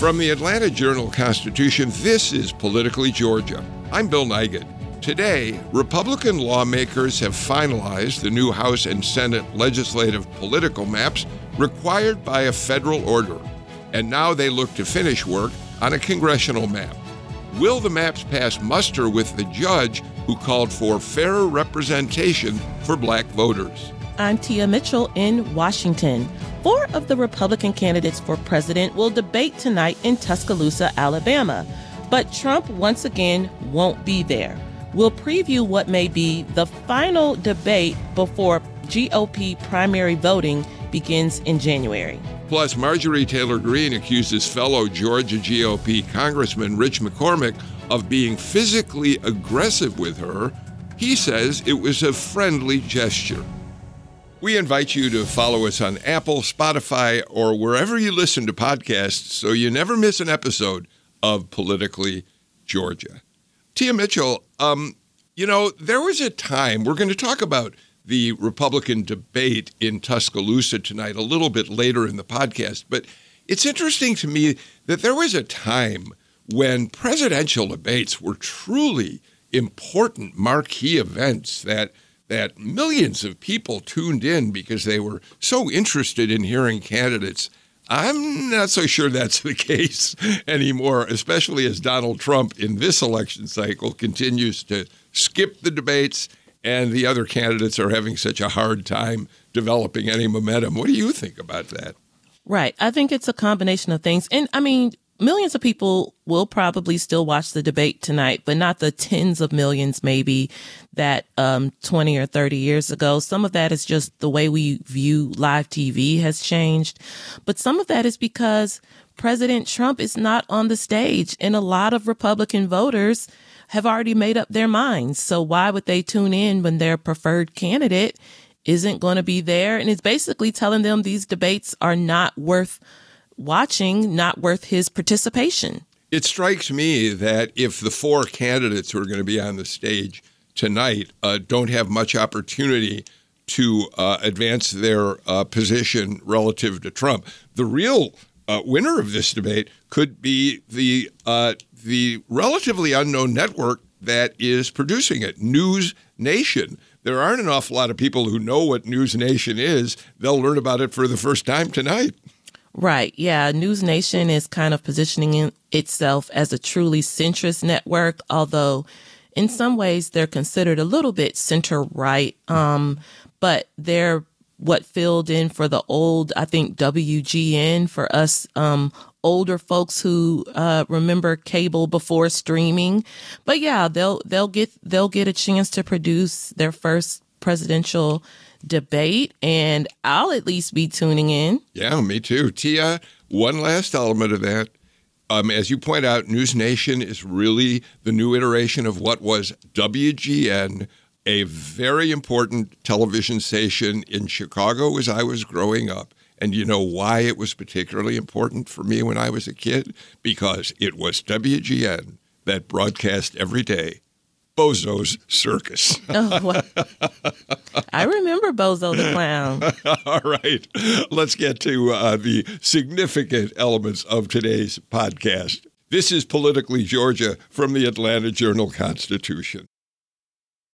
From the Atlanta Journal Constitution, this is Politically Georgia. I'm Bill Nigut. Today, Republican lawmakers have finalized the new House and Senate legislative political maps required by a federal order. And now they look to finish work on a congressional map. Will the maps pass muster with the judge who called for fairer representation for black voters? I'm Tia Mitchell in Washington. Four of the Republican candidates for president will debate tonight in Tuscaloosa, Alabama. But Trump once again won't be there. We'll preview what may be the final debate before GOP primary voting begins in January. Plus, Marjorie Taylor Greene accuses fellow Georgia GOP Congressman Rich McCormick of being physically aggressive with her. He says it was a friendly gesture. We invite you to follow us on Apple, Spotify, or wherever you listen to podcasts so you never miss an episode of Politically Georgia. Tia Mitchell, um, you know, there was a time, we're going to talk about the Republican debate in Tuscaloosa tonight a little bit later in the podcast, but it's interesting to me that there was a time when presidential debates were truly important marquee events that that millions of people tuned in because they were so interested in hearing candidates. I'm not so sure that's the case anymore, especially as Donald Trump in this election cycle continues to skip the debates and the other candidates are having such a hard time developing any momentum. What do you think about that? Right. I think it's a combination of things. And I mean, millions of people will probably still watch the debate tonight, but not the tens of millions maybe that um, 20 or 30 years ago. Some of that is just the way we view live TV has changed, but some of that is because President Trump is not on the stage, and a lot of Republican voters have already made up their minds. So why would they tune in when their preferred candidate isn't going to be there? And it's basically telling them these debates are not worth watching not worth his participation. It strikes me that if the four candidates who are going to be on the stage tonight uh, don't have much opportunity to uh, advance their uh, position relative to Trump, the real uh, winner of this debate could be the uh, the relatively unknown network that is producing it, News Nation. There aren't an awful lot of people who know what News Nation is. They'll learn about it for the first time tonight. Right. Yeah. News Nation is kind of positioning itself as a truly centrist network, although in some ways they're considered a little bit center right. Um, but they're what filled in for the old, I think WGN for us, um, older folks who uh, remember cable before streaming. But yeah, they'll they'll get they'll get a chance to produce their first presidential debate, and I'll at least be tuning in. Yeah, me too. Tia, one last element of that. Um, as you point out, News Nation is really the new iteration of what was WGN, a very important television station in Chicago as I was growing up. And you know why it was particularly important for me when I was a kid? Because it was WGN that broadcast every day Bozo's Circus. oh, I remember Bozo the Clown. All right. Let's get to uh, the significant elements of today's podcast. This is Politically Georgia from the Atlanta Journal Constitution.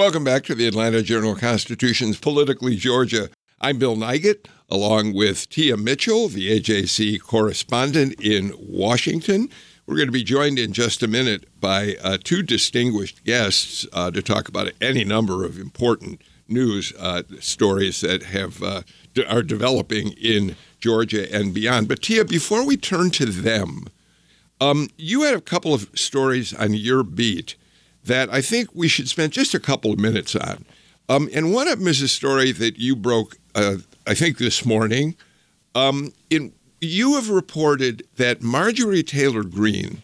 Welcome back to the Atlanta Journal Constitution's Politically Georgia. I'm Bill Nigut, along with Tia Mitchell, the AJC correspondent in Washington. We're going to be joined in just a minute by uh, two distinguished guests uh, to talk about any number of important news uh, stories that have uh, are developing in Georgia and beyond. But Tia, before we turn to them, um, you had a couple of stories on your beat that I think we should spend just a couple of minutes on. Um, and one of them is a story that you broke, uh, I think, this morning. Um, in you have reported that Marjorie Taylor Greene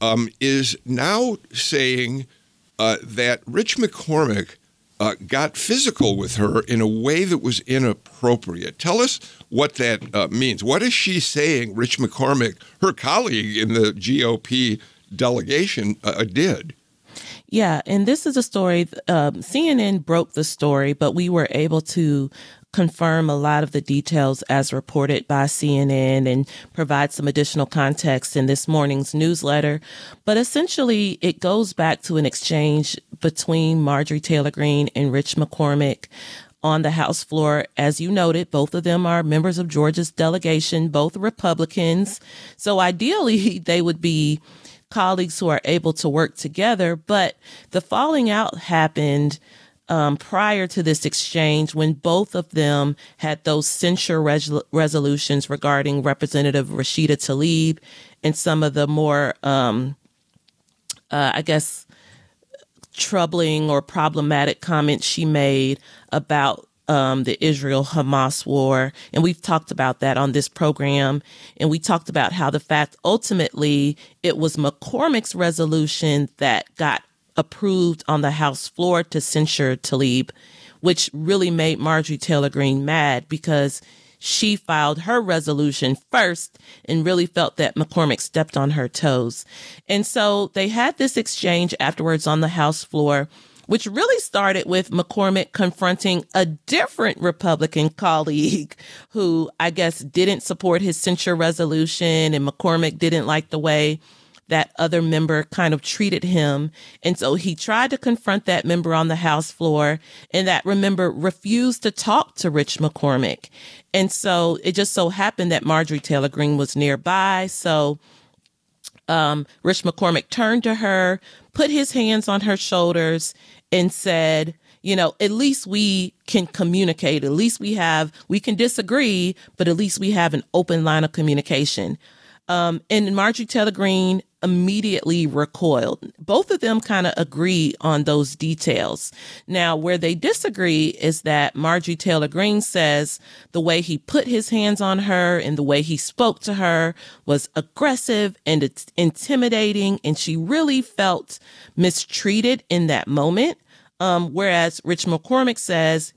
um, is now saying uh, that Rich McCormick uh, got physical with her in a way that was inappropriate. Tell us what that uh, means. What is she saying Rich McCormick, her colleague in the GOP delegation, uh, did? Yeah, and this is a story. Um, CNN broke the story, but we were able to confirm a lot of the details as reported by CNN and provide some additional context in this morning's newsletter. But essentially, it goes back to an exchange between Marjorie Taylor Greene and Rich McCormick on the House floor. As you noted, both of them are members of Georgia's delegation, both Republicans. So ideally, they would be colleagues who are able to work together. But the falling out happened um, prior to this exchange when both of them had those censure res- resolutions regarding Representative Rashida Tlaib and some of the more, um, uh, I guess, troubling or problematic comments she made about um, the Israel Hamas war. And we've talked about that on this program. And we talked about how the fact ultimately it was McCormick's resolution that got approved on the House floor to censure Tlaib, which really made Marjorie Taylor Greene mad because she filed her resolution first and really felt that McCormick stepped on her toes. And so they had this exchange afterwards on the House floor which really started with McCormick confronting a different Republican colleague who I guess didn't support his censure resolution and McCormick didn't like the way that other member kind of treated him. And so he tried to confront that member on the House floor and that member refused to talk to Rich McCormick. And so it just so happened that Marjorie Taylor Greene was nearby. So um, Rich McCormick turned to her, put his hands on her shoulders, and said, you know, at least we can communicate. At least we have, we can disagree, but at least we have an open line of communication. Um, and Marjorie Taylor Greene immediately recoiled. Both of them kind of agree on those details. Now, where they disagree is that Marjorie Taylor Greene says the way he put his hands on her and the way he spoke to her was aggressive and it's intimidating, and she really felt mistreated in that moment. Um, whereas Rich McCormick says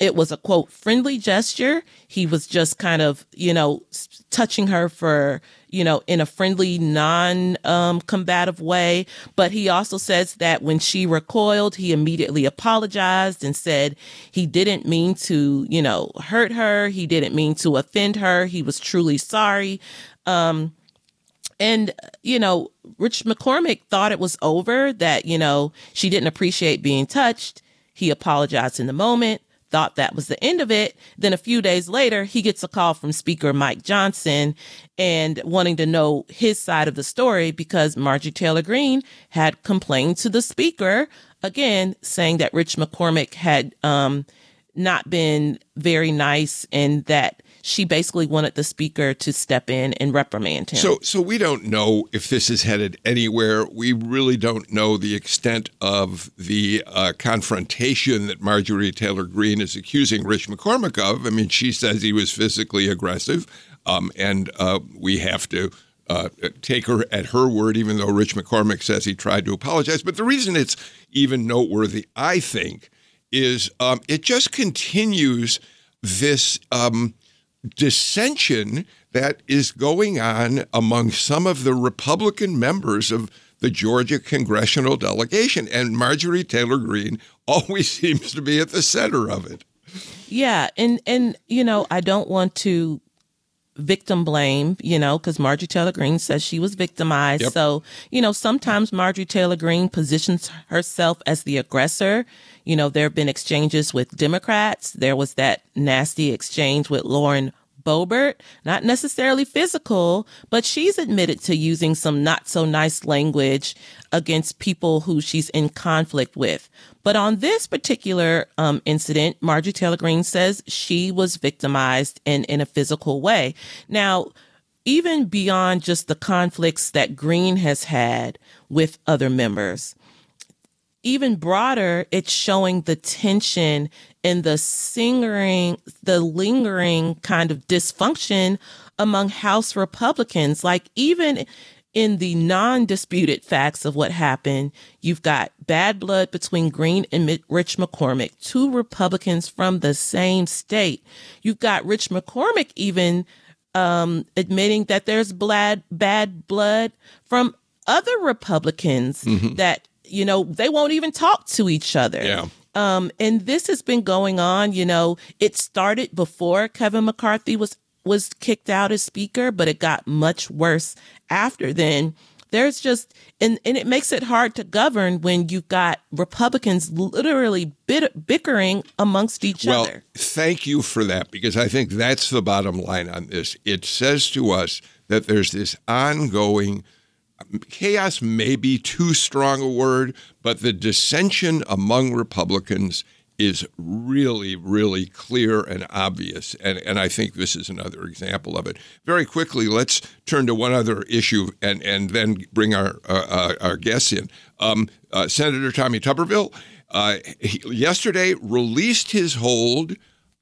it was a quote friendly gesture. He was just kind of, you know, touching her for, you know, in a friendly, non um, combative way. But he also says that when she recoiled, he immediately apologized and said he didn't mean to, you know, hurt her. He didn't mean to offend her. He was truly sorry. Um, and, you know, Rich McCormick thought it was over, that, you know, she didn't appreciate being touched. He apologized in the moment thought that was the end of it. Then a few days later, he gets a call from Speaker Mike Johnson and wanting to know his side of the story because Marjorie Taylor Greene had complained to the speaker again, saying that Rich McCormick had um, not been very nice and that she basically wanted the speaker to step in and reprimand him. So, so we don't know if this is headed anywhere. We really don't know the extent of the uh, confrontation that Marjorie Taylor Greene is accusing Rich McCormick of. I mean, she says he was physically aggressive, um, and uh, we have to. Uh, take her at her word, even though Rich McCormick says he tried to apologize. But the reason it's even noteworthy, I think, is um, it just continues this um, dissension that is going on among some of the Republican members of the Georgia congressional delegation. And Marjorie Taylor Greene always seems to be at the center of it. Yeah. And, and, you know, I don't want to victim blame, you know, because Marjorie Taylor Greene says she was victimized. Yep. So, you know, sometimes Marjorie Taylor Greene positions herself as the aggressor. You know, there have been exchanges with Democrats. There was that nasty exchange with Lauren Boebert, not necessarily physical, but she's admitted to using some not so nice language against people who she's in conflict with. But on this particular um, incident, Marjorie Taylor Greene says she was victimized in, in a physical way. Now, even beyond just the conflicts that Greene has had with other members, even broader, it's showing the tension and the singering, the lingering kind of dysfunction among House Republicans. Like even in the non-disputed facts of what happened, you've got bad blood between Greene and Rich McCormick, two Republicans from the same state. You've got Rich McCormick even um, admitting that there's bad bad blood from other Republicans mm-hmm. that you know they won't even talk to each other. Yeah. Um, and this has been going on, you know, it started before Kevin McCarthy was was kicked out as speaker, but it got much worse after then. There's just and and it makes it hard to govern when you've got Republicans literally bit, bickering amongst each well, other. Thank you for that because I think that's the bottom line on this. It says to us that there's this ongoing chaos may be too strong a word, but the dissension among Republicans is really, really clear and obvious. And, and I think this is another example of it. Very quickly, let's turn to one other issue and, and then bring our, uh, uh our guests in. Um, uh, Senator Tommy Tuberville uh, yesterday released his hold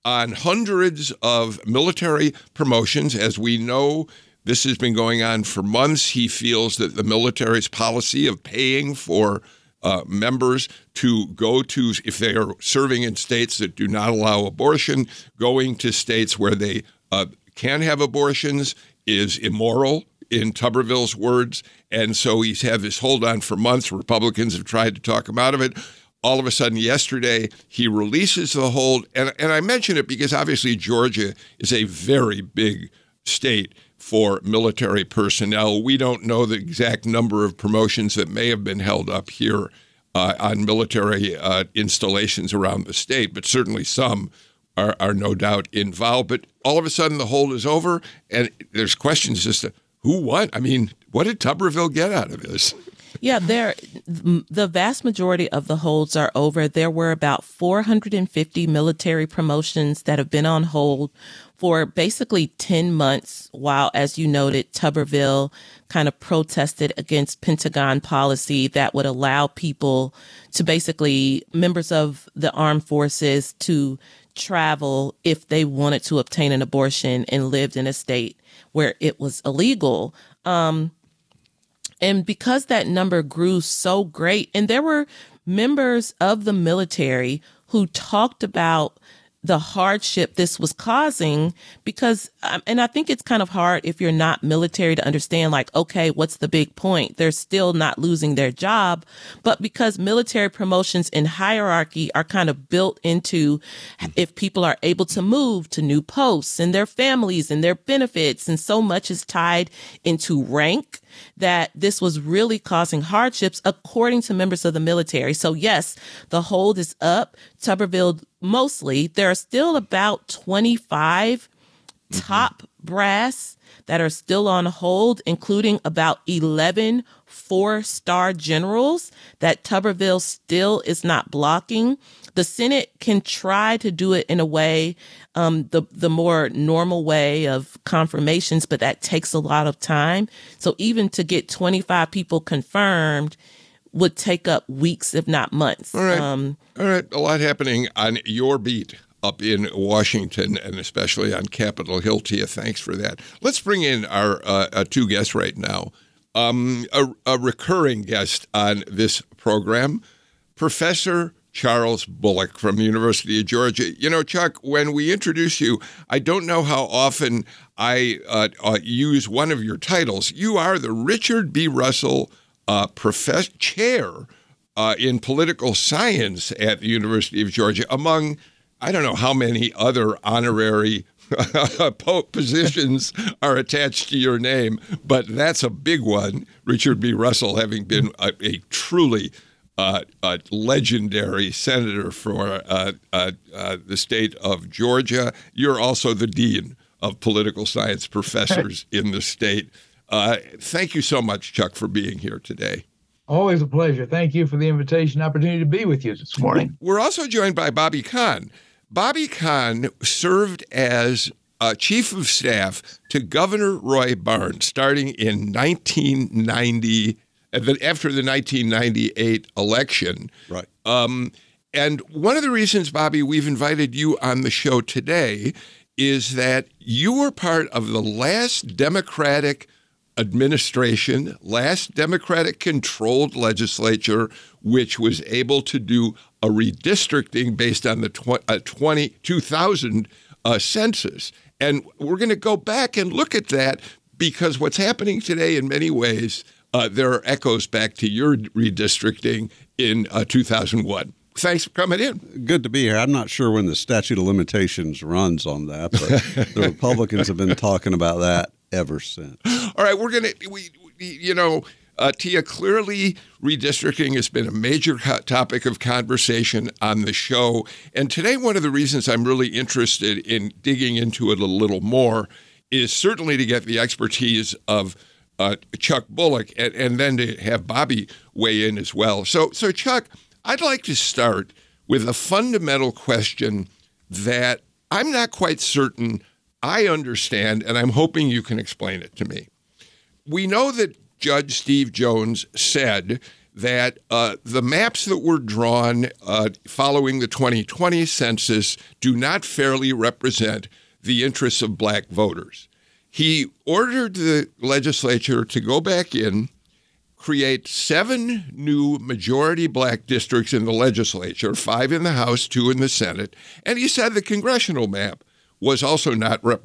on hundreds of military promotions. As we know, this has been going on for months. He feels that the military's policy of paying for uh, members to go to, if they are serving in states that do not allow abortion, going to states where they uh, can have abortions is immoral, in Tuberville's words. And so he's had this hold on for months. Republicans have tried to talk him out of it. All of a sudden, yesterday, he releases the hold. And, and I mention it because obviously Georgia is a very big state for military personnel. We don't know the exact number of promotions that may have been held up here uh, on military uh, installations around the state, but certainly some are, are no doubt involved. But all of a sudden, the hold is over, and there's questions as to who won. I mean, what did Tuberville get out of this? Yeah, there the vast majority of the holds are over. There were about 450 military promotions that have been on hold for basically 10 months while, as you noted, Tuberville kind of protested against Pentagon policy that would allow people to basically, members of the armed forces to travel if they wanted to obtain an abortion and lived in a state where it was illegal. Um, and because that number grew so great, and there were members of the military who talked about the hardship this was causing because um, and i think it's kind of hard if you're not military to understand like okay what's the big point? They're still not losing their job. But because military promotions in hierarchy are kind of built into if people are able to move to new posts and their families and their benefits and so much is tied into rank that this was really causing hardships according to members of the military. So yes, the hold is up. Tuberville mostly. There are still about 25 mm-hmm. top brass that are still on hold, including about 11 four star generals that Tuberville still is not blocking. The Senate can try to do it in a way, um, the, the more normal way of confirmations, but that takes a lot of time. So even to get 25 people confirmed, would take up weeks, if not months. All right. Um, All right. A lot happening on your beat up in Washington and especially on Capitol Hill. Tia, thanks for that. Let's bring in our uh, uh, two guests right now. Um, a, a recurring guest on this program, Professor Charles Bullock from the University of Georgia. You know, Chuck, when we introduce you, I don't know how often I uh, uh, use one of your titles. You are the Richard B. Russell uh, profess- chair uh, in political science at the University of Georgia, among I don't know how many other honorary positions are attached to your name, but that's a big one. Richard B. Russell, having been a, a truly uh, a legendary senator for uh, uh, uh, the state of Georgia. You're also the dean of political science professors in the state. Uh, thank you so much, Chuck, for being here today. Always a pleasure. Thank you for the invitation, opportunity to be with you this morning. We're also joined by Bobby Kahn. Bobby Kahn served as uh, chief of staff to Governor Roy Barnes starting in 1990, after the 1998 election. Right. Um, And one of the reasons, Bobby, we've invited you on the show today is that you were part of the last Democratic administration, last Democratic controlled legislature, which was able to do a redistricting based on the tw- uh, 20, 2000 uh, census. And we're going to go back and look at that because what's happening today, in many ways, uh, there are echoes back to your redistricting in uh, 2001. Thanks for coming in. Good to be here. I'm not sure when the statute of limitations runs on that, but the Republicans have been talking about that ever since. All right, we're going to, we, you know, uh, Tia, clearly redistricting has been a major topic of conversation on the show. And today, one of the reasons I'm really interested in digging into it a little more is certainly to get the expertise of uh, Chuck Bullock and, and then to have Bobby weigh in as well. So, so Chuck, I'd like to start with a fundamental question that I'm not quite certain I understand, and I'm hoping you can explain it to me. We know that Judge Steve Jones said that uh, the maps that were drawn uh, following the 2020 census do not fairly represent the interests of black voters. He ordered the legislature to go back in, create seven new majority black districts in the legislature, five in the House, two in the Senate, and he said the congressional map was also not uh,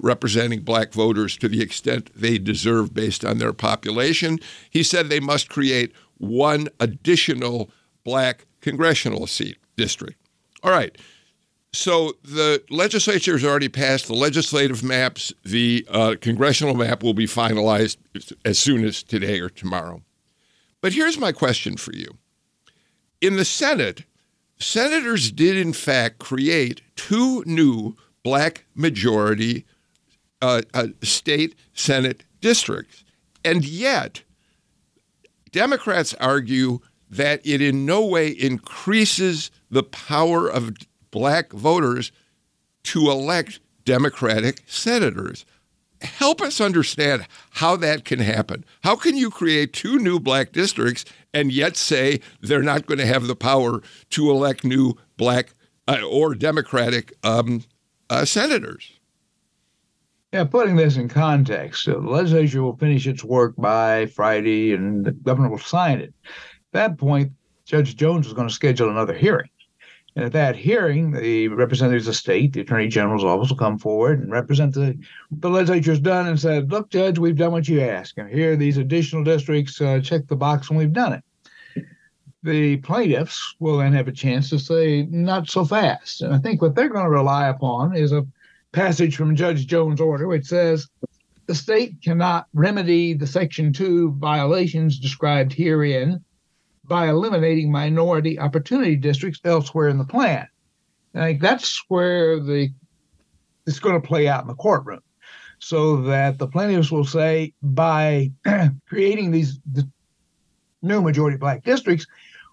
representing black voters to the extent they deserve based on their population. He said they must create one additional black congressional seat district. All right. So the legislature has already passed the legislative maps. The uh, congressional map will be finalized as soon as today or tomorrow. But here's my question for you. In the Senate, senators did in fact create two new black majority uh, uh, state Senate districts. And yet, Democrats argue that it in no way increases the power of black voters to elect Democratic senators. Help us understand how that can happen. How can you create two new black districts and yet say they're not going to have the power to elect new black uh, or Democratic um, uh, senators? Yeah, putting this in context, the legislature will finish its work by Friday and the governor will sign it. At that point, Judge Jones is going to schedule another hearing. And at that hearing, the representatives of state, the attorney general's office will come forward and represent the, the legislature's done and said, look, Judge, we've done what you asked. And here are these additional districts. Uh, check the box and we've done it. The plaintiffs will then have a chance to say, not so fast. And I think what they're going to rely upon is a passage from Judge Jones' order, which says the state cannot remedy the Section 2 violations described herein by eliminating minority opportunity districts elsewhere in the plan. And I think that's where the it's going to play out in the courtroom, so that the plaintiffs will say by creating these the new majority black districts,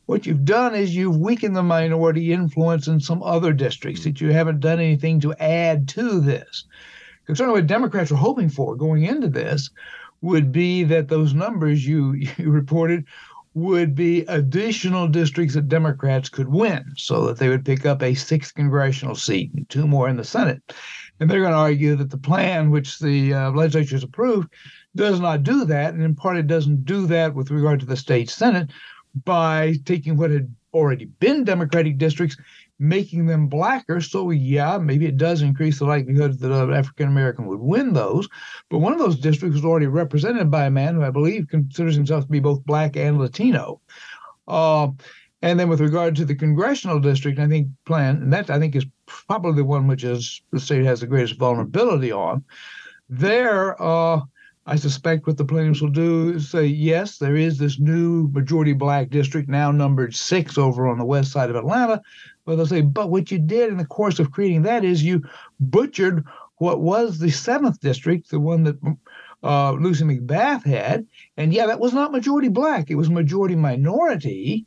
what you've done is you've weakened the minority influence in some other districts that you haven't done anything to add to this. Because certainly what Democrats were hoping for going into this would be that those numbers you, you reported would be additional districts that Democrats could win so that they would pick up a sixth congressional seat and two more in the Senate. And they're going to argue that the plan, which the uh, legislature has approved, does not do that. And in part, it doesn't do that with regard to the state Senate by taking what had already been Democratic districts making them blacker. So, yeah, maybe it does increase the likelihood that an African American would win those. But one of those districts was already represented by a man who I believe considers himself to be both black and Latino. Uh, and then with regard to the congressional district, I think plan, and that I think is probably the one which is the state has the greatest vulnerability on. There, uh, I suspect what the plaintiffs will do is say, yes, there is this new majority black district now numbered six over on the west side of Atlanta. But they'll say, but what you did in the course of creating that is you butchered what was the seventh district, the one that uh, Lucy McBath had. And yeah, that was not majority black, it was majority minority.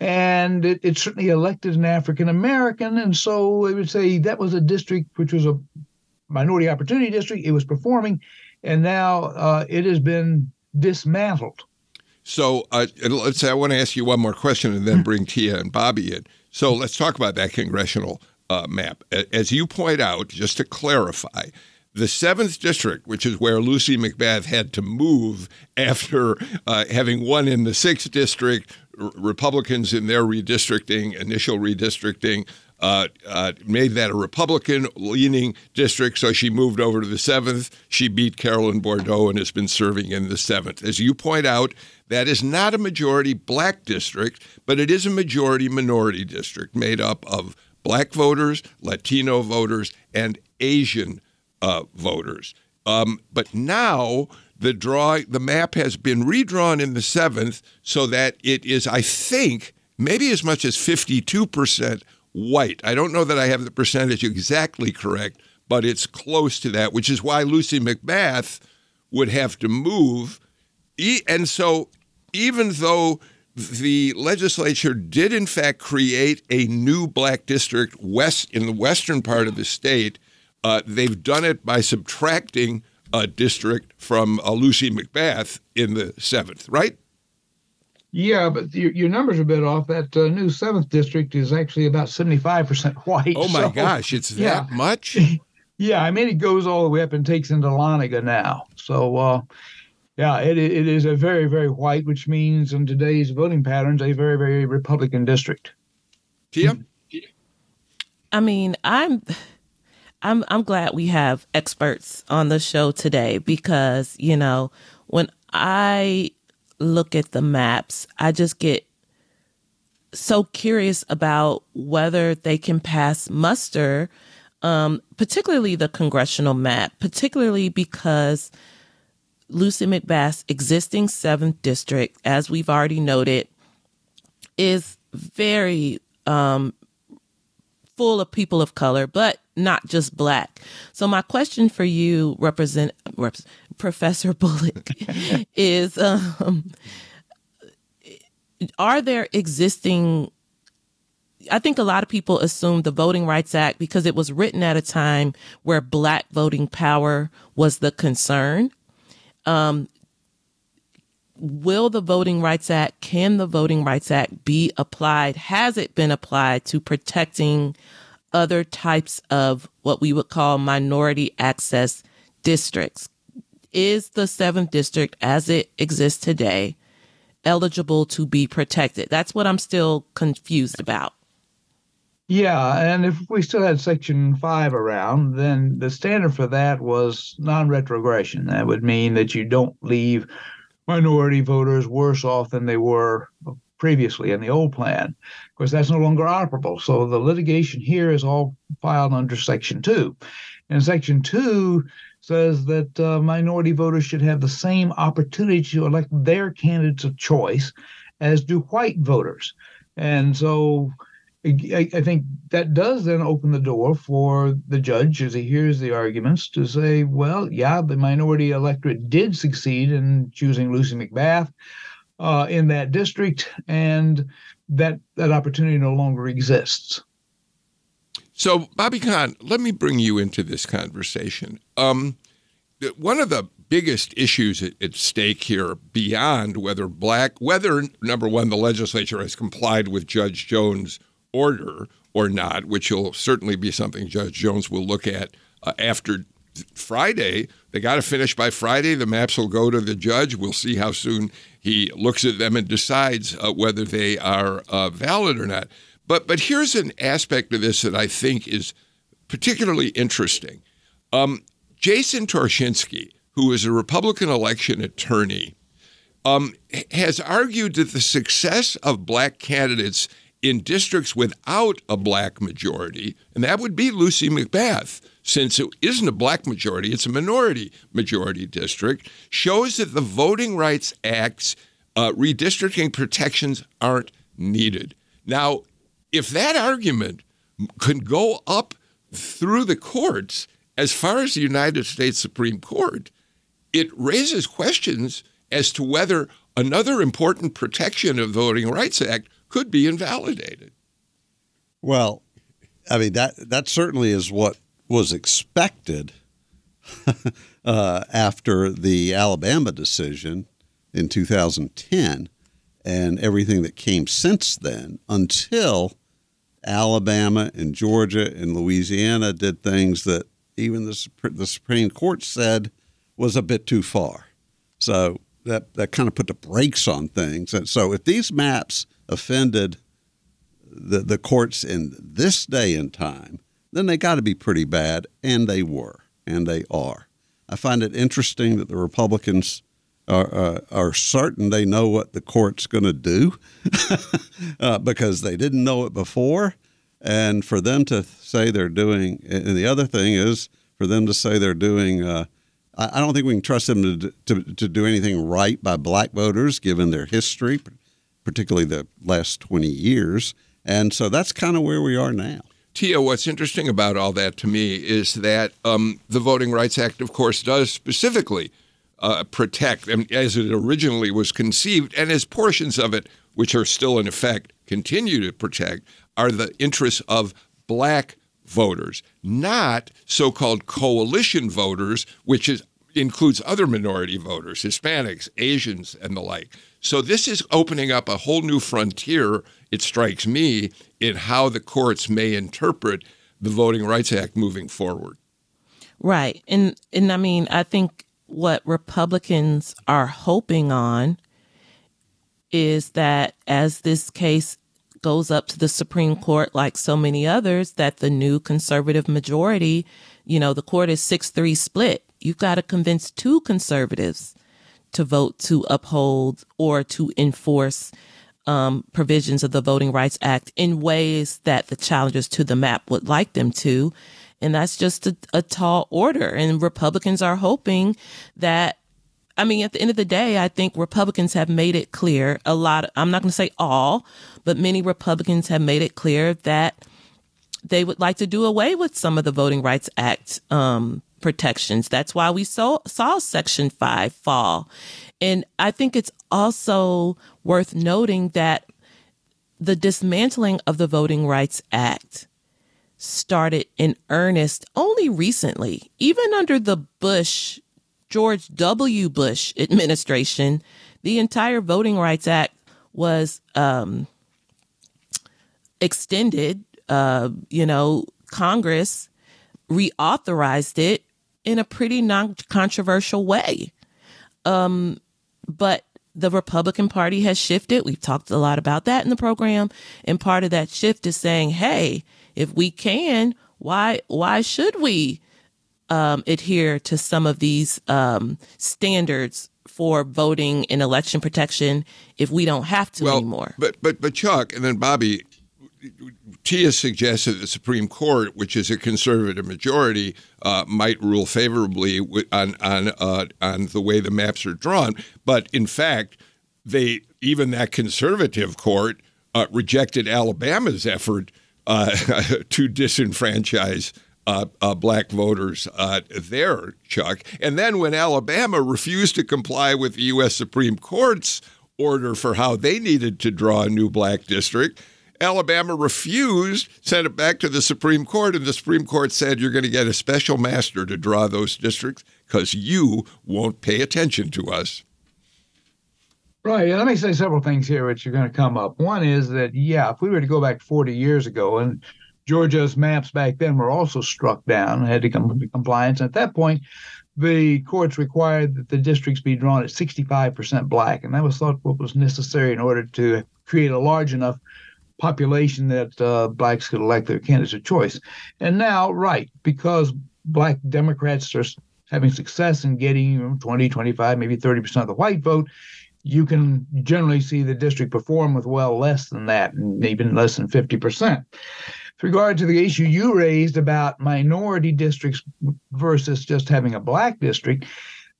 And it, it certainly elected an African American. And so they would say that was a district which was a minority opportunity district. It was performing and now uh, it has been dismantled. So uh, let's say I want to ask you one more question and then bring Tia and Bobby in. So let's talk about that congressional uh, map. As you point out, just to clarify, the seventh district, which is where Lucy McBath had to move after uh, having won in the sixth district, R- Republicans in their redistricting, initial redistricting, uh, uh, made that a Republican leaning district, so she moved over to the seventh. She beat Carolyn Bourdeaux and has been serving in the seventh. As you point out, that is not a majority black district, but it is a majority minority district made up of black voters, Latino voters, and Asian uh, voters. Um, but now the draw, the map has been redrawn in the seventh so that it is, I think, maybe as much as 52% white. I don't know that I have the percentage exactly correct, but it's close to that, which is why Lucy McBath would have to move. And so, even though the legislature did in fact create a new black district west in the western part of the state, uh, they've done it by subtracting a district from uh, Lucy McBath in the seventh, right? Yeah, but your, your numbers are a bit off. That uh, new seventh district is actually about seventy-five percent white. Oh my so, gosh, it's yeah. that much. yeah, I mean it goes all the way up and takes into Lanigan now. So uh, yeah, it it is a very very white, which means in today's voting patterns a very very Republican district. Tia, I mean, I'm. I'm I'm glad we have experts on the show today because, you know, when I look at the maps, I just get so curious about whether they can pass muster, um, particularly the congressional map, particularly because Lucy McBath's existing seventh district, as we've already noted, is very um, full of people of color, but not just black. So my question for you, represent, rep, Professor Bullock, is: um, Are there existing? I think a lot of people assume the Voting Rights Act because it was written at a time where black voting power was the concern. Um, will the Voting Rights Act, can the Voting Rights Act be applied? Has it been applied to protecting other types of what we would call minority access districts? Is the seventh district as it exists today eligible to be protected? That's what I'm still confused about. Yeah, and if we still had Section 5 around, then the standard for that was non retrogression. That would mean that you don't leave minority voters worse off than they were previously in the old plan. Of course, that's no longer operable. So the litigation here is all filed under Section 2. And Section 2 says that uh, minority voters should have the same opportunity to elect their candidates of choice as do white voters. And so I, I think that does then open the door for the judge, as he hears the arguments, to say, well, yeah, the minority electorate did succeed in choosing Lucy McBath uh, in that district, and that that opportunity no longer exists. So, Bobby Kahn, let me bring you into this conversation. Um, one of the biggest issues at, at, stake here, beyond whether black, whether number one, the legislature has complied with Judge Jones' order or not, which will certainly be something Judge Jones will look at uh, after Friday. They got to finish by Friday. The maps will go to the judge. We'll see how soon he looks at them and decides uh, whether they are uh, valid or not. But but here's an aspect of this that I think is particularly interesting. Um, Jason Torchinsky, who is a Republican election attorney, um, has argued that the success of black candidates in districts without a black majority, and that would be Lucy McBath, since it isn't a black majority, it's a minority majority district, shows that the Voting Rights Act's uh, redistricting protections aren't needed. Now, if that argument can go up through the courts as far as the United States Supreme Court, it raises questions as to whether another important protection of the Voting Rights Act could be invalidated. Well, I mean that that certainly is what was expected uh, after the Alabama decision in 2010 and everything that came since then until Alabama and Georgia and Louisiana did things that even the, the Supreme Court said was a bit too far. So that, that kind of put the brakes on things. And so if these maps offended the, the courts in this day and time, then they got to be pretty bad, and they were, and they are. I find it interesting that the Republicans are, uh, are certain they know what the court's going to do uh, because they didn't know it before. And for them to say they're doing, and the other thing is for them to say they're doing, uh, I, don't think we can trust them to, to, to do anything right by black voters given their history, particularly the last 20 years. And so that's kind of where we are now. Tia, what's interesting about all that to me is that um, the Voting Rights Act, of course, does specifically uh, protect, and as it originally was conceived, and as portions of it, which are still in effect, continue to protect, are the interests of black voters, not so called coalition voters, which is, includes other minority voters, Hispanics, Asians, and the like. So this is opening up a whole new frontier, it strikes me, in how the courts may interpret the Voting Rights Act moving forward. Right. And and I mean, I think what Republicans are hoping on is that as this case goes up to the Supreme Court like so many others that the new conservative majority, you know, the court is 6-3 split. You've got to convince two conservatives to vote to uphold or to enforce um, provisions of the Voting Rights Act in ways that the challengers to the map would like them to. And that's just a, a tall order. And Republicans are hoping that I mean, at the end of the day, I think Republicans have made it clear a lot. I'm not going to say all, but many Republicans have made it clear that they would like to do away with some of the Voting Rights Act um, protections. That's why we saw, saw Section 5 fall. And I think it's also worth noting that the dismantling of the Voting Rights Act started in earnest only recently, even under the Bush, George W. Bush administration. The entire Voting Rights Act was um, extended. Uh, you know, Congress reauthorized it in a pretty non controversial way. Um, but the Republican Party has shifted. We've talked a lot about that in the program. And part of that shift is saying, hey, if we can, why why should we um, adhere to some of these um, standards for voting and election protection if we don't have to well, anymore? But but but Chuck and then Bobby, Tia suggested the Supreme Court, which is a conservative majority, uh, might rule favorably on on uh, on the way the maps are drawn. But in fact, they even that conservative court uh, rejected Alabama's effort uh, to disenfranchise. Uh, uh, black voters uh, there, Chuck. And then when Alabama refused to comply with the U.S. Supreme Court's order for how they needed to draw a new black district, Alabama refused, sent it back to the Supreme Court, and the Supreme Court said you're going to get a special master to draw those districts because you won't pay attention to us. Right. Let me say several things here which are going to come up. One is that, yeah, if we were to go back 40 years ago, and Georgia's maps back then were also struck down, had to come to compliance. At that point, the courts required that the districts be drawn at 65% black, and that was thought what was necessary in order to create a large enough population that uh, blacks could elect their candidates of choice. And now, right, because black Democrats are having success in getting you know, 20, 25, maybe 30% of the white vote, you can generally see the district perform with well less than that, and even less than 50%. With regard to the issue you raised about minority districts versus just having a black district,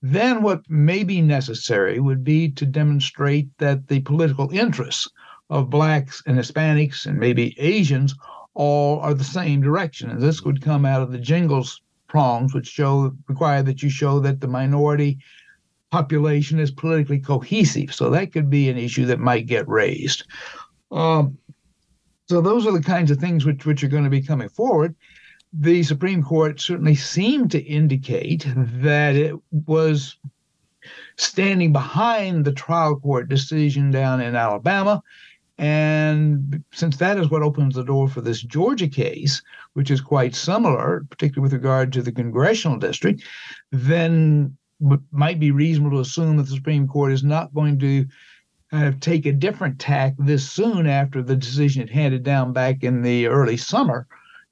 then what may be necessary would be to demonstrate that the political interests of blacks and Hispanics and maybe Asians all are the same direction. And this would come out of the Gingles prongs, which show require that you show that the minority population is politically cohesive. So that could be an issue that might get raised. Um, so those are the kinds of things which which are going to be coming forward. The Supreme Court certainly seemed to indicate that it was standing behind the trial court decision down in Alabama And since that is what opens the door for this Georgia case, which is quite similar, particularly with regard to the congressional district, then it might be reasonable to assume that the Supreme Court is not going to of take a different tack this soon after the decision it handed down back in the early summer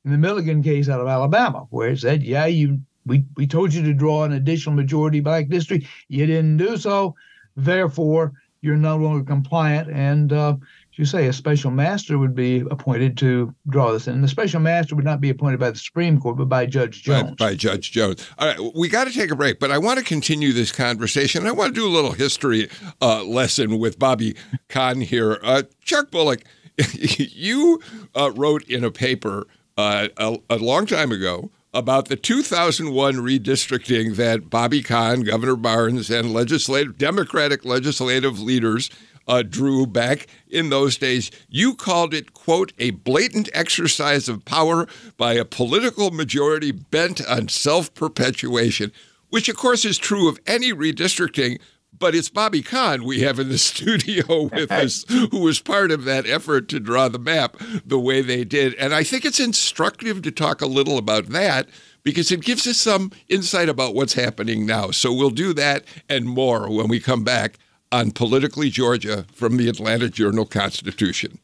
in the Milligan case out of Alabama, where it said, yeah, you we, we told you to draw an additional majority black district. You didn't do so. Therefore, you're no longer compliant. And uh, you say, a special master would be appointed to draw this in. And the special master would not be appointed by the Supreme Court, but by Judge Jones. By, by Judge Jones. All right, we got to take a break, but I want to continue this conversation. I want to do a little history uh, lesson with Bobby Kahn here. Uh, Chuck Bullock, you uh, wrote in a paper uh, a, a long time ago about the 2001 redistricting that Bobby Kahn, Governor Barnes, and legislative Democratic legislative leaders uh, drew back in those days. You called it, quote, a blatant exercise of power by a political majority bent on self perpetuation, which, of course, is true of any redistricting. But it's Bobby Kahn we have in the studio with us, who was part of that effort to draw the map the way they did. And I think it's instructive to talk a little about that because it gives us some insight about what's happening now. So we'll do that and more when we come back on Politically Georgia from the Atlanta Journal Constitution.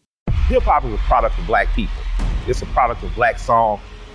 Hip hop is a product of black people. It's a product of black song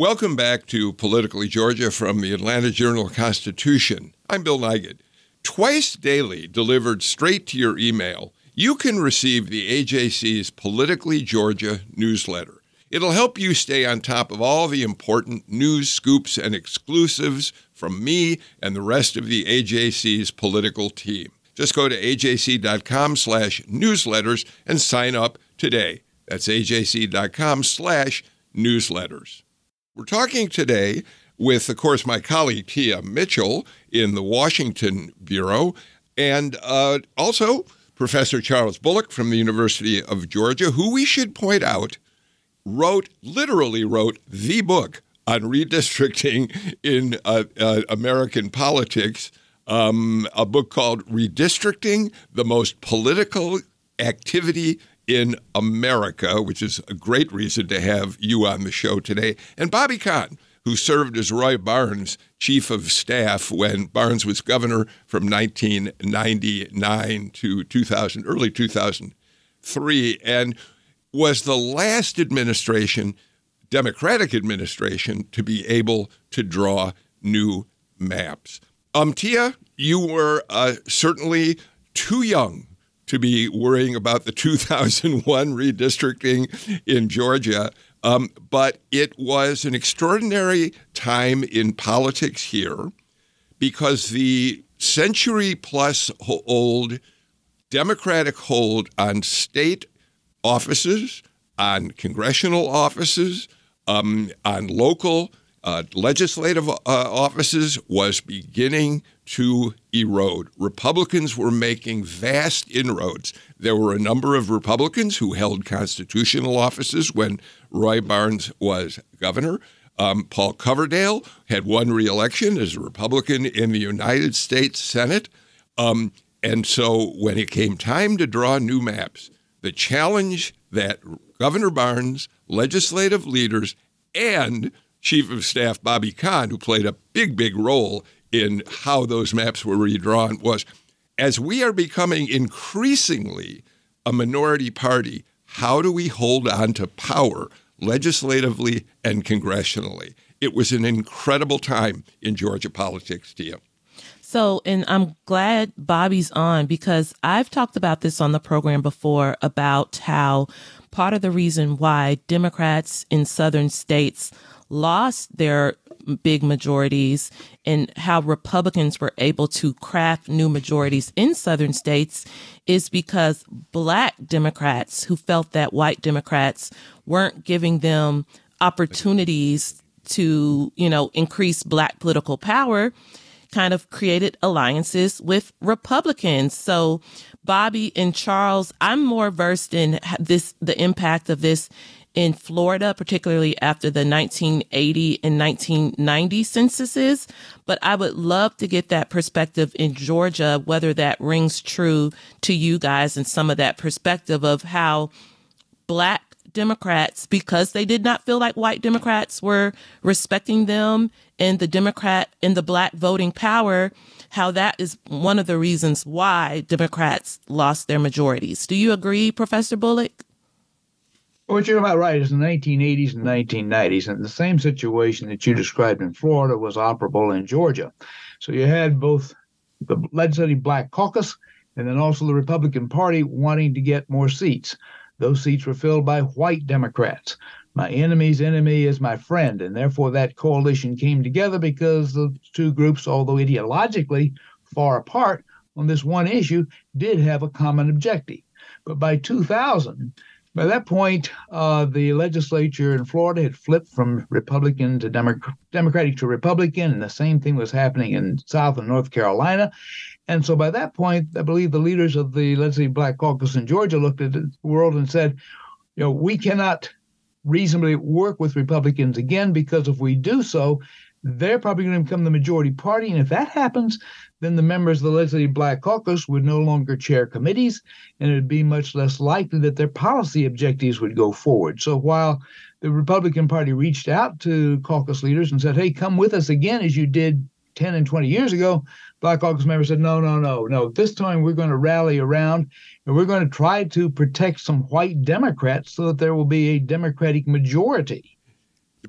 Welcome back to Politically Georgia from the Atlanta Journal Constitution. I'm Bill Nigut. Twice daily, delivered straight to your email, you can receive the AJC's Politically Georgia newsletter. It'll help you stay on top of all the important news, scoops, and exclusives from me and the rest of the AJC's political team. Just go to ajc.com slash newsletters and sign up today. That's ajc.com slash newsletters. We're talking today with, of course, my colleague Tia Mitchell in the Washington Bureau, and uh, also Professor Charles Bullock from the University of Georgia, who we should point out wrote, literally wrote, the book on redistricting in uh, uh, American politics, um, a book called Redistricting, the Most Political Activity in America, which is a great reason to have you on the show today. And Bobby Kahn, who served as Roy Barnes' chief of staff when Barnes was governor from 1999 to 2000, early 2003, and was the last administration, Democratic administration, to be able to draw new maps. Um, Tia, you were uh, certainly too young to be worrying about the 2001 redistricting in Georgia. Um, but it was an extraordinary time in politics here because the century plus old Democratic hold on state offices, on congressional offices, um, on local uh, legislative uh, offices was beginning to erode. Republicans were making vast inroads. There were a number of Republicans who held constitutional offices when Roy Barnes was governor. Um, Paul Coverdell had won reelection as a Republican in the United States Senate. Um, and so when it came time to draw new maps, the challenge that Governor Barnes, legislative leaders, and Chief of Staff Bobby Kahn, who played a big, big role in how those maps were redrawn, was as we are becoming increasingly a minority party, how do we hold on to power legislatively and congressionally? It was an incredible time in Georgia politics, Tia. So, and I'm glad Bobby's on because I've talked about this on the program before about how part of the reason why Democrats in southern states lost their big majorities and how Republicans were able to craft new majorities in southern states is because black Democrats who felt that white Democrats weren't giving them opportunities to, you know, increase black political power kind of created alliances with Republicans. So Bobby and Charles, I'm more versed in this, the impact of this in Florida, particularly after the 1980 and 1990 censuses. But I would love to get that perspective in Georgia, whether that rings true to you guys and some of that perspective of how black Democrats, because they did not feel like white Democrats were respecting them and the Democrat and the black voting power, how that is one of the reasons why Democrats lost their majorities. Do you agree, Professor Bullock? What you're about right is the 1980s and 1990s, and the same situation that you described in Florida was operable in Georgia. So you had both the legislative black caucus and then also the Republican Party wanting to get more seats. Those seats were filled by white Democrats. My enemy's enemy is my friend, and therefore that coalition came together because the two groups, although ideologically far apart on this one issue, did have a common objective. But by 2000, by that point, uh, the legislature in Florida had flipped from Republican to Demo- Democratic to Republican, and the same thing was happening in South and North Carolina. And so by that point, I believe the leaders of the legislative Black Caucus in Georgia looked at the world and said, you know, we cannot reasonably work with Republicans again because if we do so, they're probably going to become the majority party. And if that happens, then the members of the legislative black caucus would no longer chair committees, and it would be much less likely that their policy objectives would go forward. So while the Republican Party reached out to caucus leaders and said, hey, come with us again as you did 10 and 20 years ago, Black Caucus members said, no, no, no, no. This time we're going to rally around and we're going to try to protect some white Democrats so that there will be a Democratic majority.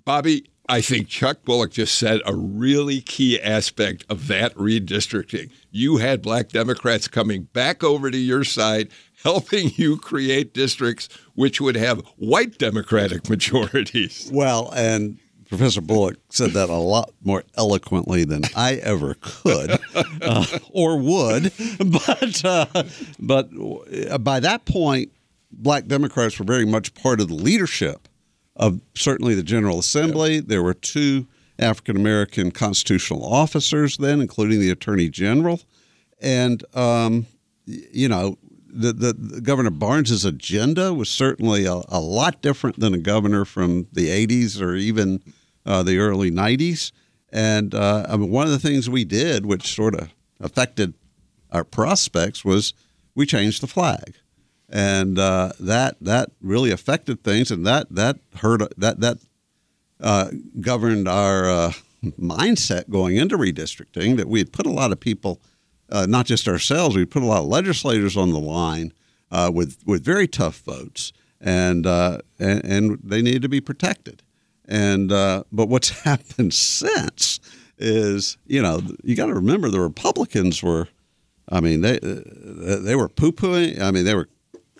Bobby, I think Chuck Bullock just said a really key aspect of that redistricting. You had black Democrats coming back over to your side, helping you create districts which would have white Democratic majorities. Well, and Professor Bullock said that a lot more eloquently than I ever could uh, or would. But uh, but by that point, black Democrats were very much part of the leadership of certainly the General Assembly. Yeah. There were two African American constitutional officers then, including the Attorney General, and um, you know. The, the, the, Governor Barnes's agenda was certainly a, a, lot different than a governor from the 80s or even uh, the early 90s. And uh, I mean, one of the things we did, which sort of affected our prospects, was we changed the flag and uh, that that really affected things, and that that hurt that that uh, governed our uh, mindset going into redistricting. That we had put a lot of people, uh, not just ourselves, we put a lot of legislators on the line uh, with with very tough votes, and, uh, and, and they needed to be protected. And but what's happened since is you know you got to remember the Republicans were. I mean, they they were poo pooing. I mean, they were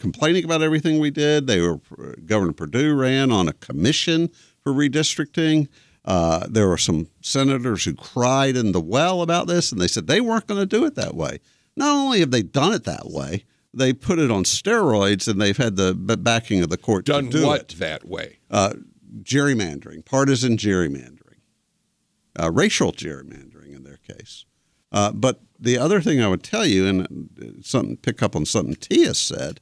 complaining about everything we did. They were Governor Perdue ran on a commission for redistricting. Uh, there were some senators who cried in the well about this, and they said they weren't going to do it that way. Not only have they done it that way, they put it on steroids, and they've had the backing of the court done to do what it. that way? Uh, gerrymandering, partisan gerrymandering, uh, racial gerrymandering in their case. Uh, but the other thing I would tell you, and something pick up on something Tia said,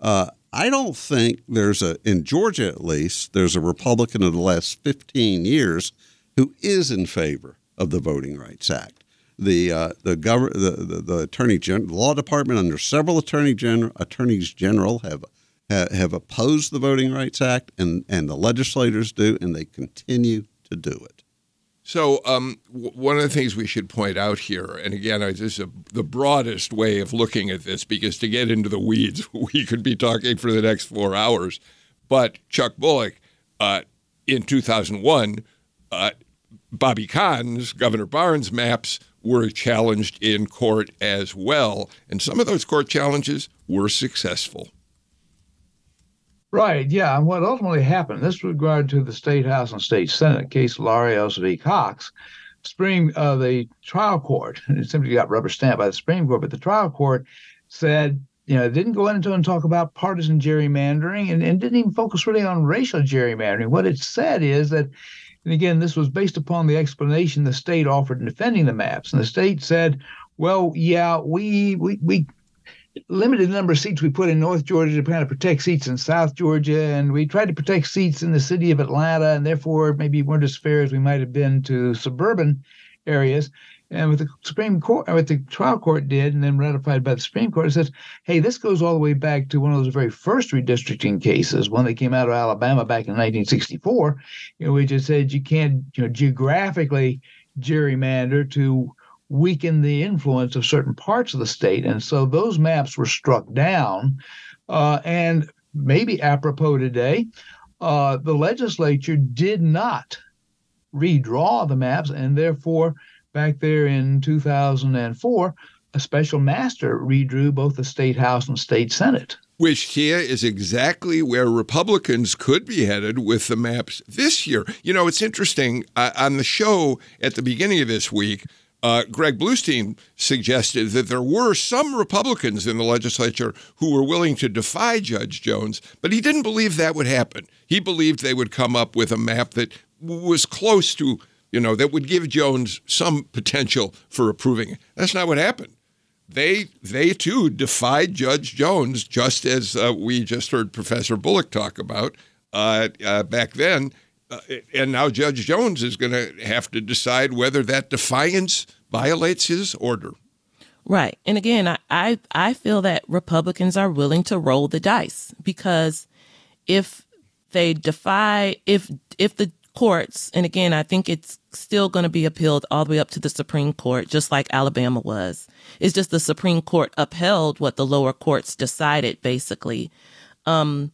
uh, I don't think there's a, in Georgia at least, there's a Republican of the last 15 years who is in favor of the Voting Rights Act. The uh, the, gov- the, the the attorney general, law department under several attorney general attorneys general have have opposed the Voting Rights Act, and and the legislators do, and they continue to do it. So, um, w- one of the things we should point out here, and again, this is a, the broadest way of looking at this, because to get into the weeds, we could be talking for the next four hours. But Chuck Bullock, uh, in 2001, uh, Bobby Kahn's, Governor Barnes maps were challenged in court as well. And some of those court challenges were successful. Right. Yeah. And what ultimately happened, this regard to the state house and state senate case Larios v. Cox, Supreme uh, the trial court it simply got rubber stamped by the Supreme Court, but the trial court said you know didn't go into and talk about partisan gerrymandering and, and didn't even focus really on racial gerrymandering. What it said is that. And again, this was based upon the explanation the state offered in defending the maps. And the state said, well, yeah, we we we limited number of seats we put in North Georgia to kind of protect seats in South Georgia, and we tried to protect seats in the city of Atlanta, and therefore maybe weren't as fair as we might have been to suburban areas. And with the Supreme Court, what the trial court did, and then ratified by the Supreme Court, it says, hey, this goes all the way back to one of those very first redistricting cases, one that came out of Alabama back in 1964, you know, which just said you can't, you know, geographically gerrymander to weaken the influence of certain parts of the state. And so those maps were struck down. Uh, and maybe apropos today, uh, the legislature did not redraw the maps, and therefore, back there in 2004, a special master redrew both the state house and state senate. Which here is exactly where Republicans could be headed with the maps this year. You know, it's interesting. Uh, on the show at the beginning of this week, uh, Greg Bluestein suggested that there were some Republicans in the legislature who were willing to defy Judge Jones, but he didn't believe that would happen. He believed they would come up with a map that was close to, you know, that would give Jones some potential for approving it. That's not what happened. They they too defied Judge Jones, just as uh, we just heard Professor Bullock talk about uh, uh back then. Uh, and now Judge Jones is going to have to decide whether that defiance violates his order. Right. And again, I, I, I feel that Republicans are willing to roll the dice because if they defy if if the courts and again I think it's still going to be appealed all the way up to the Supreme Court just like Alabama was. It's just the Supreme Court upheld what the lower courts decided basically. Um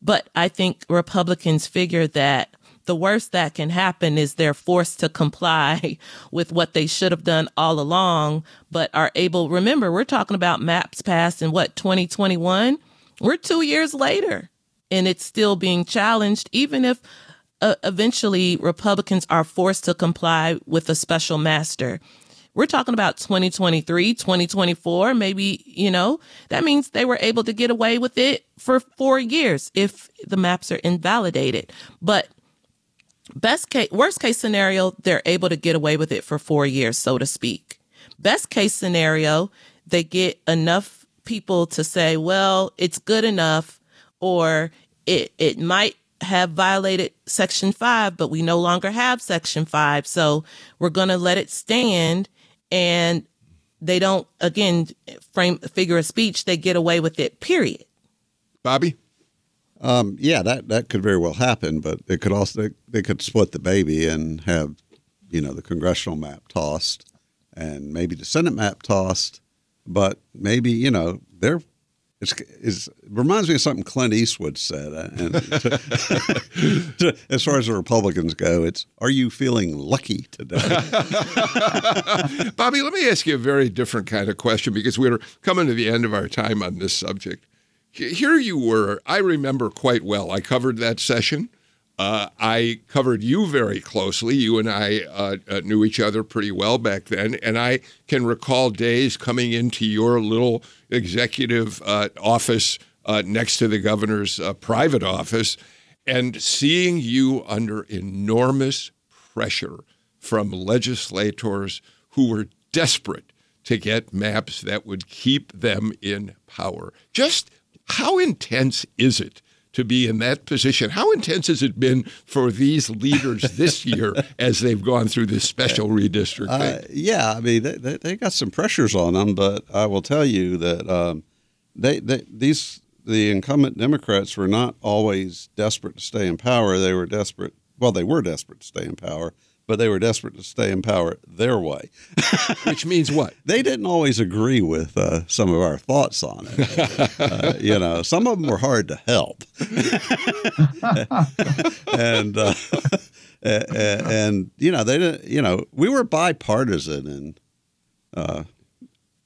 but I think Republicans figure that the worst that can happen is they're forced to comply with what they should have done all along, but are able. Remember, we're talking about maps passed in what, 2021? We're two years later and it's still being challenged, even if uh, eventually Republicans are forced to comply with a special master. We're talking about 2023, 2024, maybe, you know, that means they were able to get away with it for four years if the maps are invalidated. But Best case, worst case scenario, they're able to get away with it for four years, so to speak. Best case scenario, they get enough people to say, well, it's good enough, or it, it might have violated Section 5, but we no longer have Section 5. So we're going to let it stand. And they don't, again, frame figure of speech, they get away with it, period. Bobby? Um, yeah, that, that could very well happen, but it could also they could split the baby and have, you know, the congressional map tossed and maybe the Senate map tossed, but maybe you know they're it's, it's, it reminds me of something Clint Eastwood said. Uh, and to, as far as the Republicans go, it's "Are you feeling lucky today?" Bobby, let me ask you a very different kind of question because we're coming to the end of our time on this subject here you were. I remember quite well. I covered that session. Uh, I covered you very closely. You and I uh, uh, knew each other pretty well back then. And I can recall days coming into your little executive uh, office uh, next to the governor's uh, private office and seeing you under enormous pressure from legislators who were desperate to get maps that would keep them in power. Just how intense is it to be in that position? How intense has it been for these leaders this year as they've gone through this special redistricting? Uh, yeah, I mean, they, they, got some pressures on them, but I will tell you that um, they, they these the incumbent Democrats were not always desperate to stay in power. They were desperate. Well, they were desperate to stay in power but they were desperate to stay in power their way. Which means what? They didn't always agree with uh, some of our thoughts on it. uh, you know, some of them were hard to help. and, uh, and, and, you know, they didn't, you know, we were bipartisan and, uh,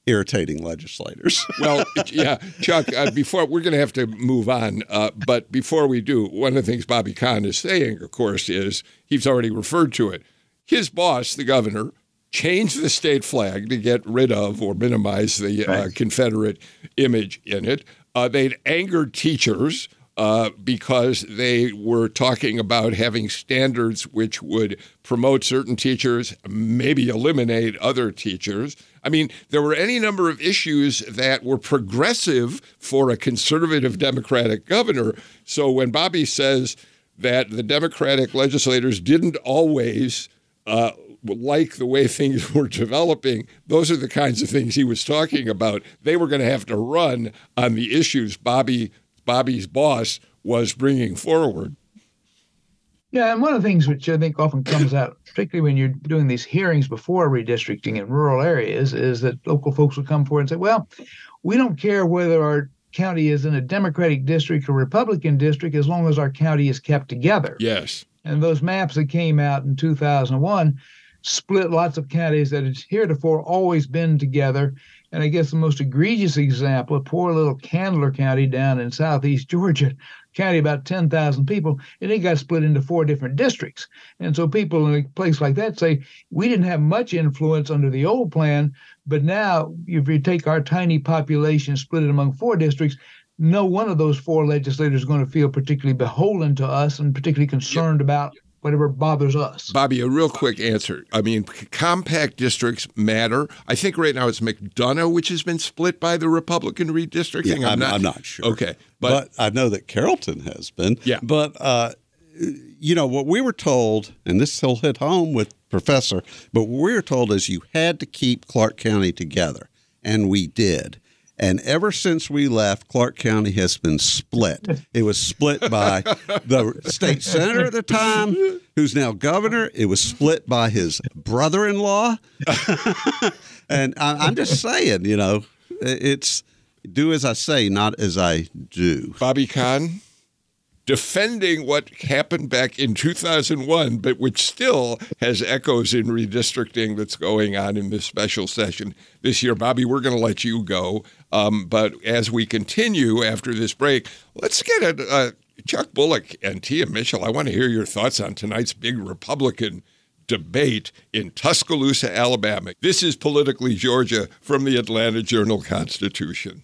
irritating legislators. well, yeah, Chuck, uh, before we're going to have to move on, uh, but before we do, one of the things Bobby Kahn is saying, of course, is he's already referred to it. His boss, the governor, changed the state flag to get rid of or minimize the uh, Confederate image in it. Uh, they'd angered teachers. Uh, because they were talking about having standards which would promote certain teachers, maybe eliminate other teachers. I mean, there were any number of issues that were progressive for a conservative Democratic governor. So when Bobby says that the Democratic legislators didn't always uh, like the way things were developing, those are the kinds of things he was talking about. They were going to have to run on the issues Bobby Bobby's boss was bringing forward. Yeah, and one of the things which I think often comes out, particularly when you're doing these hearings before redistricting in rural areas, is that local folks will come forward and say, well, we don't care whether our county is in a Democratic district or Republican district as long as our county is kept together. Yes. And those mm-hmm. maps that came out in 2001 split lots of counties that had heretofore always been together and I guess the most egregious example, a poor little Candler County down in southeast Georgia, county about 10,000 people, and it got split into four different districts. And so people in a place like that say, we didn't have much influence under the old plan, but now if you take our tiny population, split it among four districts, no one of those four legislators is going to feel particularly beholden to us and particularly concerned yep. about whatever bothers us. Bobby, a real quick answer. I mean, compact districts matter. I think right now it's McDonough, which has been split by the Republican redistricting. Yeah, I'm, I'm, not, I'm, not, sure. Okay. But, but, I know that Carrollton has been. Yeah. But, uh, you know, what we were told, and this will hit home with Professor, but what we were told is you had to keep Clarke County together. And we did. And ever since we left, Clarke County has been split. It was split by the state senator at the time, who's now governor. It was split by his brother in law. and I, am just saying, you know, it's do as I say, not as I do. Bobby Kahn? defending what happened back in 2001, but which still has echoes in redistricting that's going on in this special session this year. Bobby, we're going to let you go. Um, but as we continue after this break, let's get a, uh, Chuck Bullock and Tia Mitchell. I want to hear your thoughts on tonight's big Republican debate in Tuscaloosa, Alabama. This is Politically Georgia from the Atlanta Journal Constitution.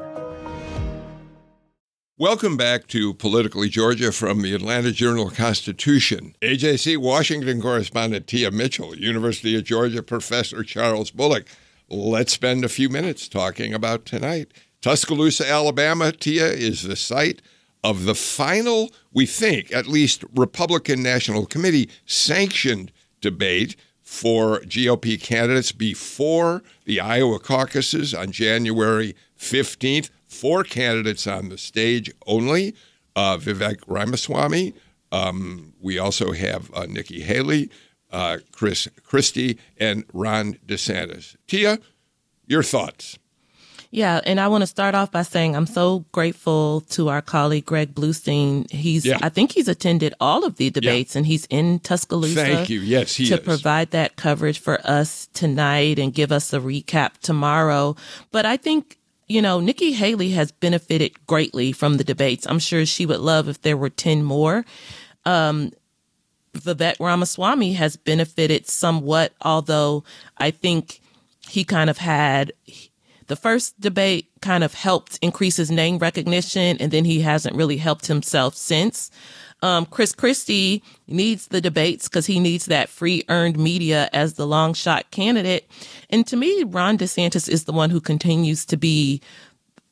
Welcome back to Politically Georgia from the Atlanta Journal Constitution. AJC Washington correspondent Tia Mitchell, University of Georgia professor Charles Bullock. Let's spend a few minutes talking about tonight. Tuscaloosa, Alabama, Tia, is the site of the final, we think, at least Republican National Committee sanctioned debate for GOP candidates before the Iowa caucuses on January 15th four candidates on the stage only uh, Vivek Ramaswamy. Um, we also have uh, Nikki Haley, uh, Chris Christie, and Ron DeSantis. Tia, your thoughts? Yeah, and I want to start off by saying I'm so grateful to our colleague Greg Bluestein. He's yeah. I think he's attended all of the debates yeah. and he's in Tuscaloosa. Thank you. Yes, he to is. provide that coverage for us tonight and give us a recap tomorrow. But I think you know, Nikki Haley has benefited greatly from the debates. I'm sure she would love if there were 10 more. Um, Vivek Ramaswamy has benefited somewhat, although I think he kind of had the first debate kind of helped increase his name recognition, and then he hasn't really helped himself since. Um, Chris Christie needs the debates because he needs that free earned media as the long shot candidate. And to me, Ron DeSantis is the one who continues to be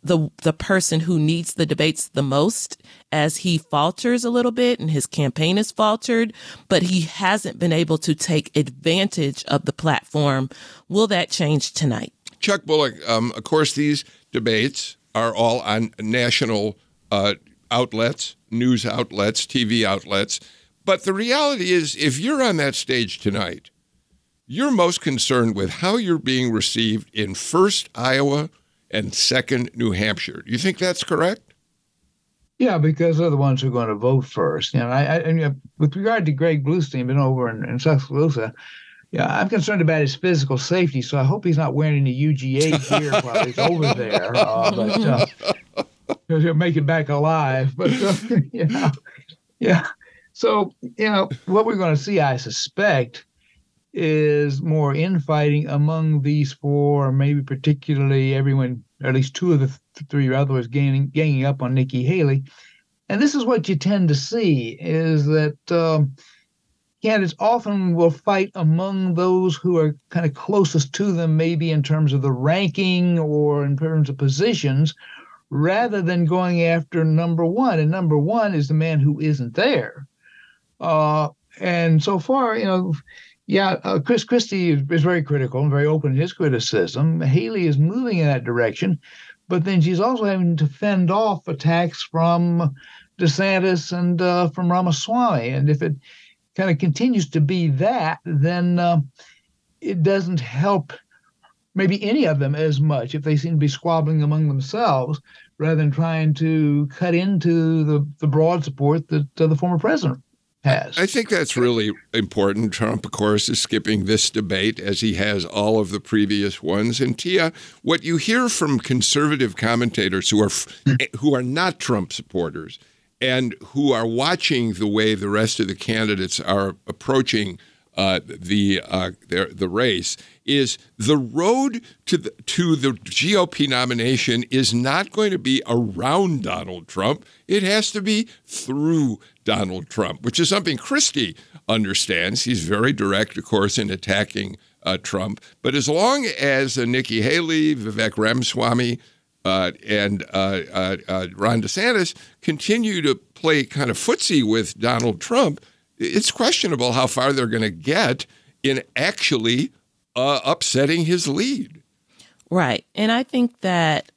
the the person who needs the debates the most as he falters a little bit and his campaign has faltered but he hasn't been able to take advantage of the platform will that change tonight Chuck Bullock, um, of course, these debates are all on national uh, outlets, news outlets, TV outlets. But the reality is, if you're on that stage tonight, you're most concerned with how you're being received in first Iowa and second New Hampshire. Do you think that's correct? Yeah, because they're the ones who are going to vote first. You know, I, I and, with regard to Greg Bluestein, been over in, in Tuscaloosa. Yeah, I'm concerned about his physical safety, so I hope he's not wearing any UGA gear while he's over there. Uh, but uh, he'll make it back alive. But uh, yeah, yeah. So you know what we're going to see, I suspect, is more infighting among these four, maybe particularly everyone, or at least two of the th- three others gaining, ganging up on Nikki Haley. And this is what you tend to see is that um, candidates often will fight among those who are kind of closest to them, maybe in terms of the ranking or in terms of positions, rather than going after number one. And number one is the man who isn't there. Uh, and so far, you know, yeah, uh, Chris Christie is, is, very critical and very open in his criticism. Haley is moving in that direction, but then she's also having to fend off attacks from DeSantis and uh, from Ramaswamy. And if it kind of continues to be that, then uh, it doesn't help maybe any of them as much if they seem to be squabbling among themselves rather than trying to cut into the, the broad support that uh, the former president has. I think that's really important. Trump, of course, is skipping this debate as he has all of the previous ones. And Tia, what you hear from conservative commentators who are who are not Trump supporters and who are watching the way the rest of the candidates are approaching uh, the uh, their, the race is the road to the to the GOP nomination is not going to be around Donald Trump. It has to be through Donald Trump, which is something Christie understands. He's very direct, of course, in attacking uh, Trump. But as long as uh, Nikki Haley, Vivek Ramaswamy, uh, and uh, Ron DeSantis continue to play kind of footsie with Donald Trump, it's questionable how far they're going to get in actually uh, upsetting his lead. Right. And I think that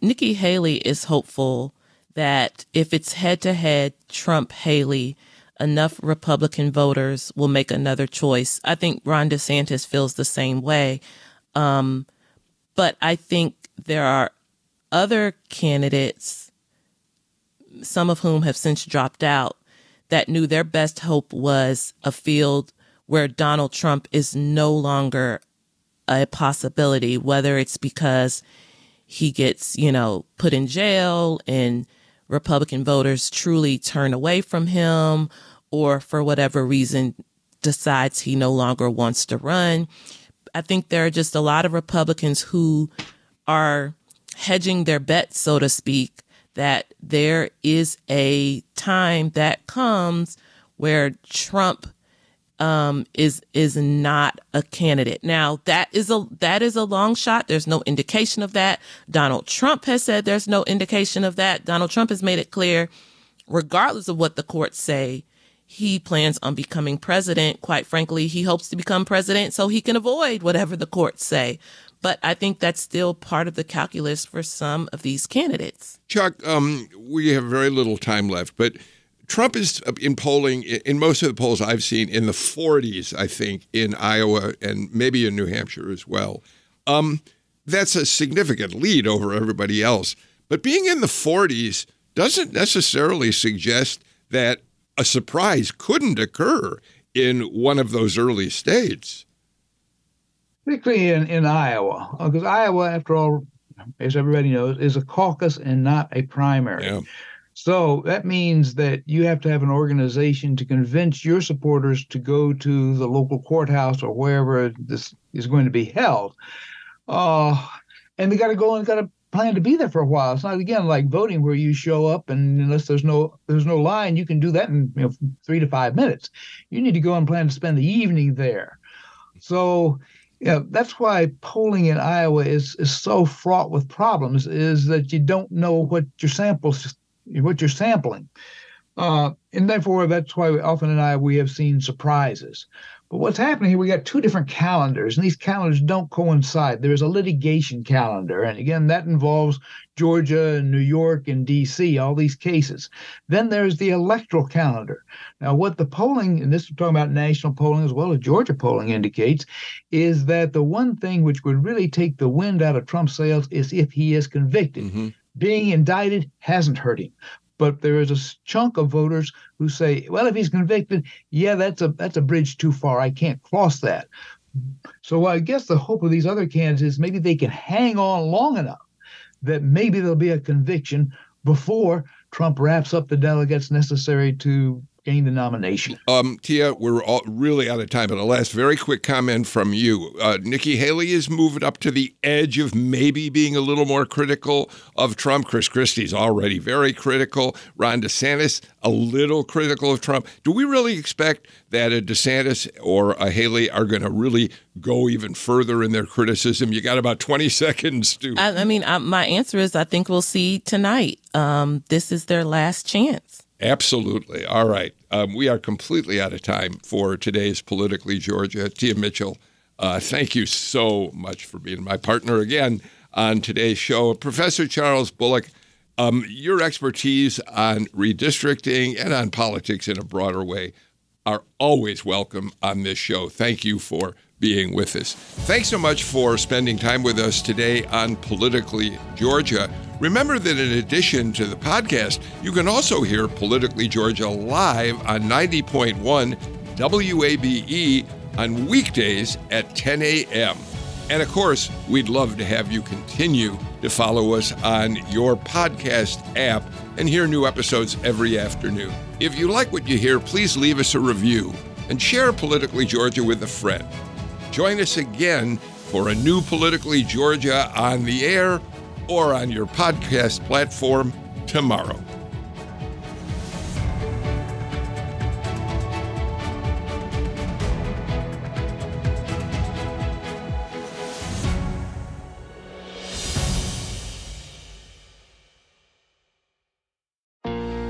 Nikki Haley is hopeful that if it's head to head Trump Haley, enough Republican voters will make another choice. I think Ron DeSantis feels the same way. Um, but I think there are other candidates, some of whom have since dropped out, that knew their best hope was a field where Donald Trump is no longer a possibility, whether it's because he gets, you know, put in jail and Republican voters truly turn away from him or for whatever reason decides he no longer wants to run. I think there are just a lot of Republicans who are hedging their bets, so to speak, that there is a time that comes where Trump um, is is not a candidate. Now that is a that is a long shot. There's no indication of that. Donald Trump has said there's no indication of that. Donald Trump has made it clear, regardless of what the courts say, he plans on becoming president. Quite frankly, he hopes to become president so he can avoid whatever the courts say. But I think that's still part of the calculus for some of these candidates. Chuck, um, we have very little time left, but Trump is in polling, in most of the polls I've seen, in the 40s, I think, in Iowa and maybe in New Hampshire as well. Um, that's a significant lead over everybody else. But being in the 40s doesn't necessarily suggest that a surprise couldn't occur in one of those early states particularly in, in Iowa, because uh, Iowa, after all, as everybody knows, is a caucus and not a primary. Yeah. So that means that you have to have an organization to convince your supporters to go to the local courthouse or wherever this is going to be held. Uh, and they got to go and got to plan to be there for a while. It's not again like voting where you show up and unless there's no there's no line, you can do that in you know three to five minutes. You need to go and plan to spend the evening there. So yeah, that's why polling in Iowa is is so fraught with problems. Is that you don't know what your samples, what you're sampling, uh, and therefore that's why often and I we have seen surprises. But what's happening here, we got two different calendars, and these calendars don't coincide. There is a litigation calendar, and again, that involves Georgia and New York and DC, all these cases. Then there's the electoral calendar. Now, what the polling, and this is talking about national polling as well as Georgia polling indicates, is that the one thing which would really take the wind out of Trump's sails is if he is convicted. Mm-hmm. Being indicted hasn't hurt him but there is a chunk of voters who say, well, if he's convicted, yeah, that's a that's a bridge too far. I can't cross that. So I guess the hope of these other candidates is maybe they can hang on long enough that maybe there'll be a conviction before Trump wraps up the delegates necessary to gain the nomination. Um, Tia, we're all really out of time, but a last very quick comment from you. Uh, Nikki Haley is moving up to the edge of maybe being a little more critical of Trump. Chris Christie's already very critical. Ron DeSantis, a little critical of Trump. Do we really expect that a DeSantis or a Haley are going to really go even further in their criticism? You got about 20 seconds to. I, I mean, I, my answer is I think we'll see tonight. Um, this is their last chance. Absolutely. All right. Um, we are completely out of time for today's Politically Georgia. Tia Mitchell, uh, thank you so much for being my partner again on today's show. Professor Charles Bullock, um, your expertise on redistricting and on politics in a broader way are always welcome on this show. Thank you for being with us. Thanks so much for spending time with us today on Politically Georgia. Remember that in addition to the podcast, you can also hear Politically Georgia live on 90.1 WABE on weekdays at 10 a.m. And of course, we'd love to have you continue to follow us on your podcast app and hear new episodes every afternoon. If you like what you hear, please leave us a review and share Politically Georgia with a friend. Join us again for a new Politically Georgia on the air or on your podcast platform tomorrow.